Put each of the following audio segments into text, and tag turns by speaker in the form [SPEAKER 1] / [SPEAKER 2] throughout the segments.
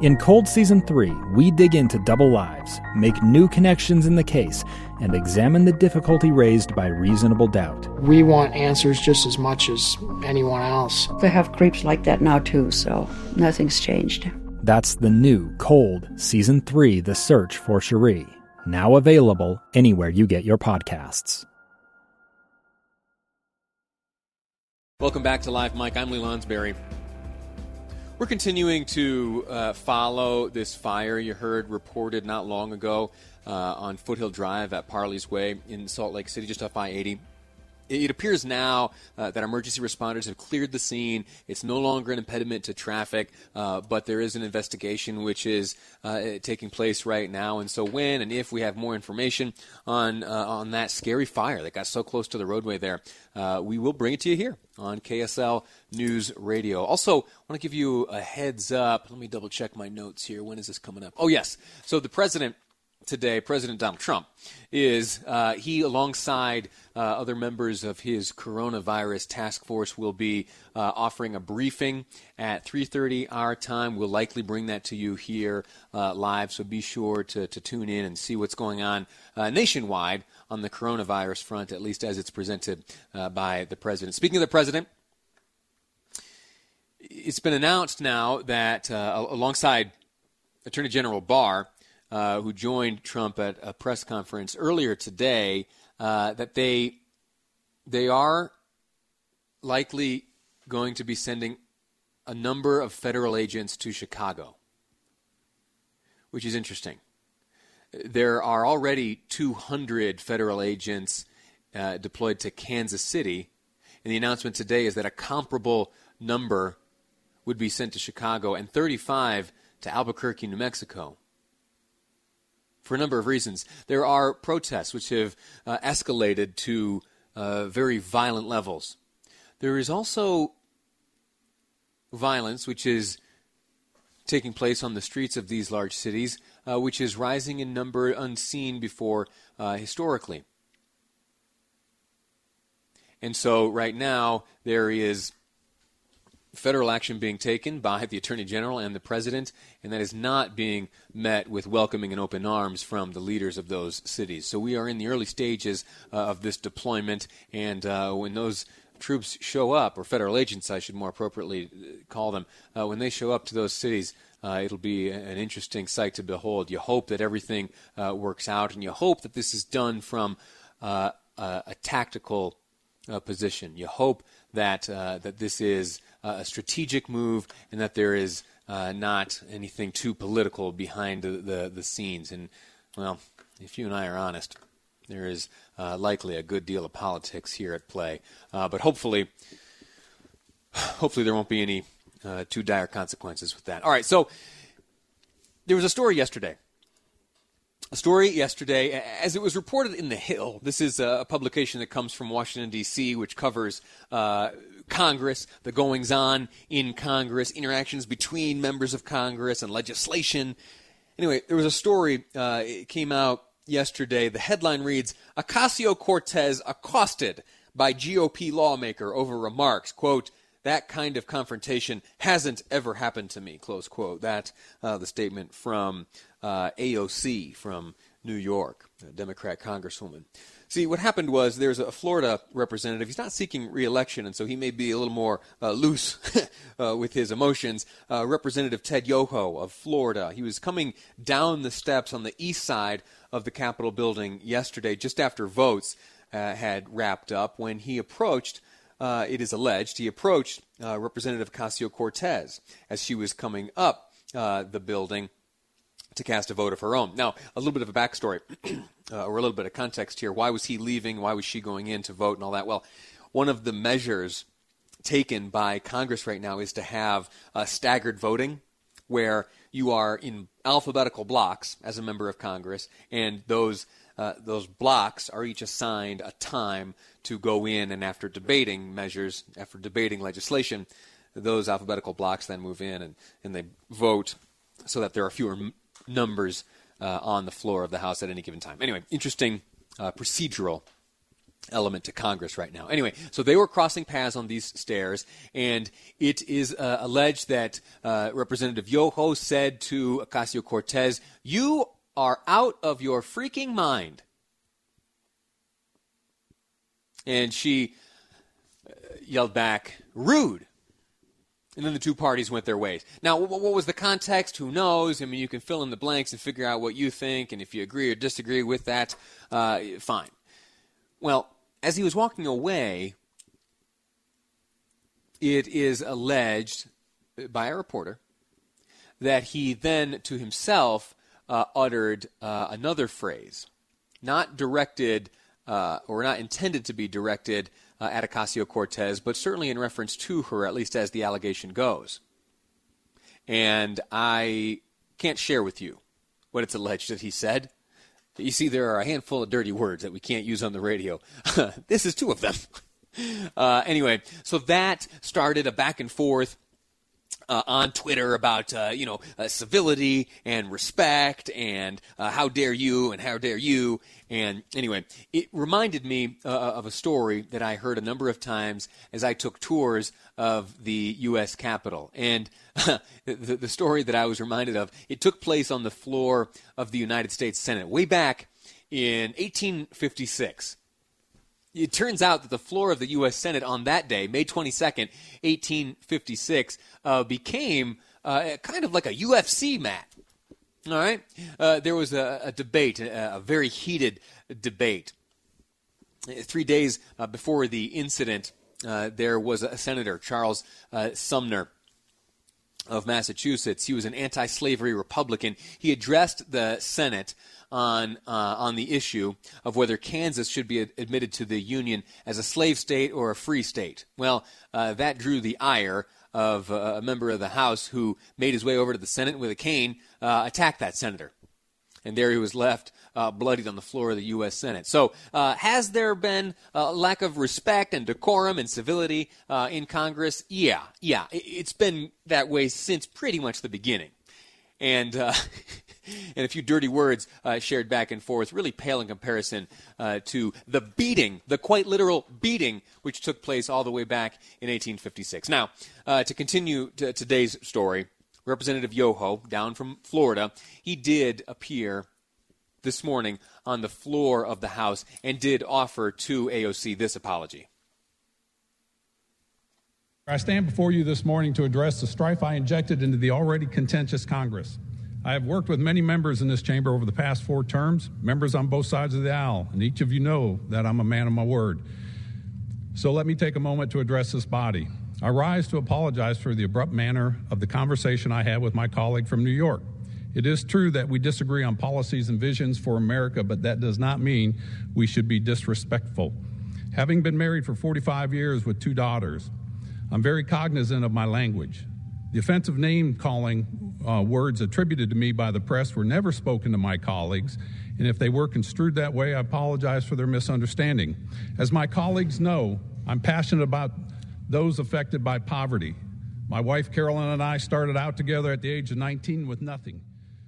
[SPEAKER 1] In Cold Season 3, we dig into double lives, make new connections in the case, and examine the difficulty raised by reasonable doubt.
[SPEAKER 2] We want answers just as much as anyone else.
[SPEAKER 3] They have creeps like that now, too, so nothing's changed.
[SPEAKER 1] That's the new Cold Season 3 The Search for Sheree, now available anywhere you get your podcasts.
[SPEAKER 4] Welcome back to Live Mic. I'm Lee Lonsberry. We're continuing to uh, follow this fire you heard reported not long ago uh, on Foothill Drive at Parley's Way in Salt Lake City, just off I 80. It appears now uh, that emergency responders have cleared the scene. It's no longer an impediment to traffic, uh, but there is an investigation which is uh, taking place right now. And so, when and if we have more information on uh, on that scary fire that got so close to the roadway there, uh, we will bring it to you here on KSL News Radio. Also, I want to give you a heads up. Let me double check my notes here. When is this coming up? Oh, yes. So the president today, President Donald Trump, is uh, he, alongside uh, other members of his coronavirus task force, will be uh, offering a briefing at 3:30 our time. We'll likely bring that to you here uh, live, so be sure to, to tune in and see what's going on uh, nationwide on the coronavirus front, at least as it's presented uh, by the president. Speaking of the president. It's been announced now that, alongside Attorney General Barr, uh, who joined Trump at a press conference earlier today, uh, that they they are likely going to be sending a number of federal agents to Chicago, which is interesting. There are already 200 federal agents uh, deployed to Kansas City, and the announcement today is that a comparable number would be sent to Chicago and 35 to Albuquerque, New Mexico for a number of reasons. There are protests which have uh, escalated to uh, very violent levels. There is also violence which is taking place on the streets of these large cities, uh, which is rising in number unseen before uh, historically. And so, right now, there is federal action being taken by the Attorney General and the President, and that is not being met with welcoming and open arms from the leaders of those cities. So we are in the early stages uh, of this deployment, and uh, when those troops show up, or federal agents, I should more appropriately uh, call them, uh, when they show up to those cities, uh, it'll be an interesting sight to behold. You hope that everything uh, works out, and you hope that this is done from a, a tactical position. You hope that that this is uh, a strategic move and that there is uh, not anything too political behind the, the, the, scenes. And, well, if you and I are honest, there is uh, likely a good deal of politics here at play. Uh, but hopefully, hopefully there won't be any uh, too dire consequences with that. All right, so there was a story yesterday a story yesterday, as it was reported in The Hill. This is a publication that comes from Washington, D.C., which covers uh, Congress, the goings on in Congress, interactions between members of Congress, and legislation. Anyway, there was a story, uh, it came out yesterday. The headline reads Ocasio Cortez accosted by GOP lawmaker over remarks, quote, that kind of confrontation hasn't ever happened to me, close quote. That, uh, the statement from uh, AOC from New York, a Democrat congresswoman. See, what happened was there's a Florida representative. He's not seeking reelection, and so he may be a little more uh, loose uh, with his emotions. Uh, Representative Ted Yoho of Florida. He was coming down the steps on the east side of the Capitol building yesterday, just after votes uh, had wrapped up, when he approached. Uh, it is alleged he approached uh, Representative Ocasio Cortez as she was coming up the building to cast a vote of her own. Now, a little bit of a backstory, uh, or a little bit of context here. Why was he leaving? Why was she going in to vote and all that? Well, one of the measures taken by Congress right now is to have uh, staggered voting, where you are in alphabetical blocks as a member of Congress, and those uh, those blocks are each assigned a time to go in, and after debating measures, after debating legislation, those alphabetical blocks then move in and, and they vote so that there are fewer m- numbers uh, on the floor of the House at any given time. Anyway, interesting uh, procedural element to Congress right now. Anyway, so they were crossing paths on these stairs, and it is uh, alleged that uh, Representative Yoho said to Ocasio Cortez, You are out of your freaking mind. And she uh, yelled back, Rude. And then the two parties went their ways. Now, what was the context? Who knows? I mean, you can fill in the blanks and figure out what you think, and if you agree or disagree with that, uh, fine. Well, as he was walking away, it is alleged by a reporter that he then to himself uh, uttered uh, another phrase, not directed uh, or not intended to be directed uh, at Ocasio Cortez, but certainly in reference to her, at least as the allegation goes. And I can't share with you what it's alleged that he said. You see, there are a handful of dirty words that we can't use on the radio. this is two of them. Uh, anyway, so that started a back and forth uh, on Twitter about uh, you know uh, civility and respect and uh, how dare you and how dare you and anyway it reminded me uh, of a story that I heard a number of times as I took tours of the U.S. Capitol and the, the story that I was reminded of it took place on the floor of the United States Senate way back in 1856 it turns out that the floor of the U.S. Senate on that day, May 22nd, 1856, uh, became uh, kind of like a UFC mat. All right? Uh, there was a, a debate, a, a, very heated debate. Three days uh, before the incident, uh, there was a senator, Charles uh, Sumner of Massachusetts. He was an anti slavery Republican. He addressed the Senate on uh, on the issue of whether Kansas should be admitted to the Union as a slave state or a free state. Well, uh, that drew the ire of uh, a member of the House who made his way over to the Senate with a cane, uh, attacked that senator. And there he was left uh, bloodied on the floor of the U.S. Senate. So, uh, has there been a lack of respect and decorum and civility uh, in Congress? Yeah, yeah. It's been that way since pretty much the beginning. And uh, and a few dirty words uh, shared back and forth, really pale in comparison uh, to the beating, the quite literal beating, which took place all the way back in 1856. Now, uh, to continue to today's story, Representative Yoho, down from Florida, he did appear this morning on the floor of the House and did offer to AOC this apology.
[SPEAKER 5] I stand before you this morning to address the strife I injected into the already contentious Congress. I have worked with many members in this chamber over the past four terms, members on both sides of the aisle, and each of you know that I'm a man of my word. So let me take a moment to address this body. I rise to apologize for the abrupt manner of the conversation I had with my colleague from New York. It is true that we disagree on policies and visions for America, but that does not mean we should be disrespectful. Having been married for 45 years with two daughters, I'm very cognizant of my language. The offensive name calling uh, words attributed to me by the press were never spoken to my colleagues, and if they were construed that way, I apologize for their misunderstanding. As my colleagues know, I'm passionate about those affected by poverty. My wife Carolyn and I started out together at the age of 19 with nothing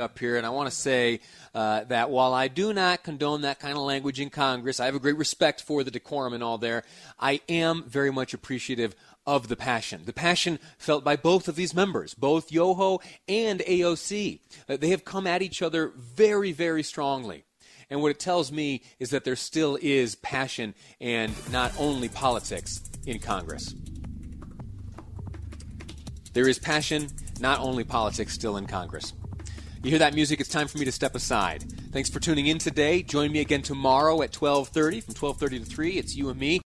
[SPEAKER 4] up here, and I want to say uh, that while I do not condone that kind of language in Congress, I have a great respect for the decorum and all there. I am very much appreciative of the passion. The passion felt by both of these members, both Yoho and AOC. Uh, they have come at each other very, very strongly. And what it tells me is that there still is passion and not only politics in Congress. There is passion, not only politics, still in Congress. You hear that music? It's time for me to step aside. Thanks for tuning in today. Join me again tomorrow at 12:30 from 12:30 to 3. It's you and me.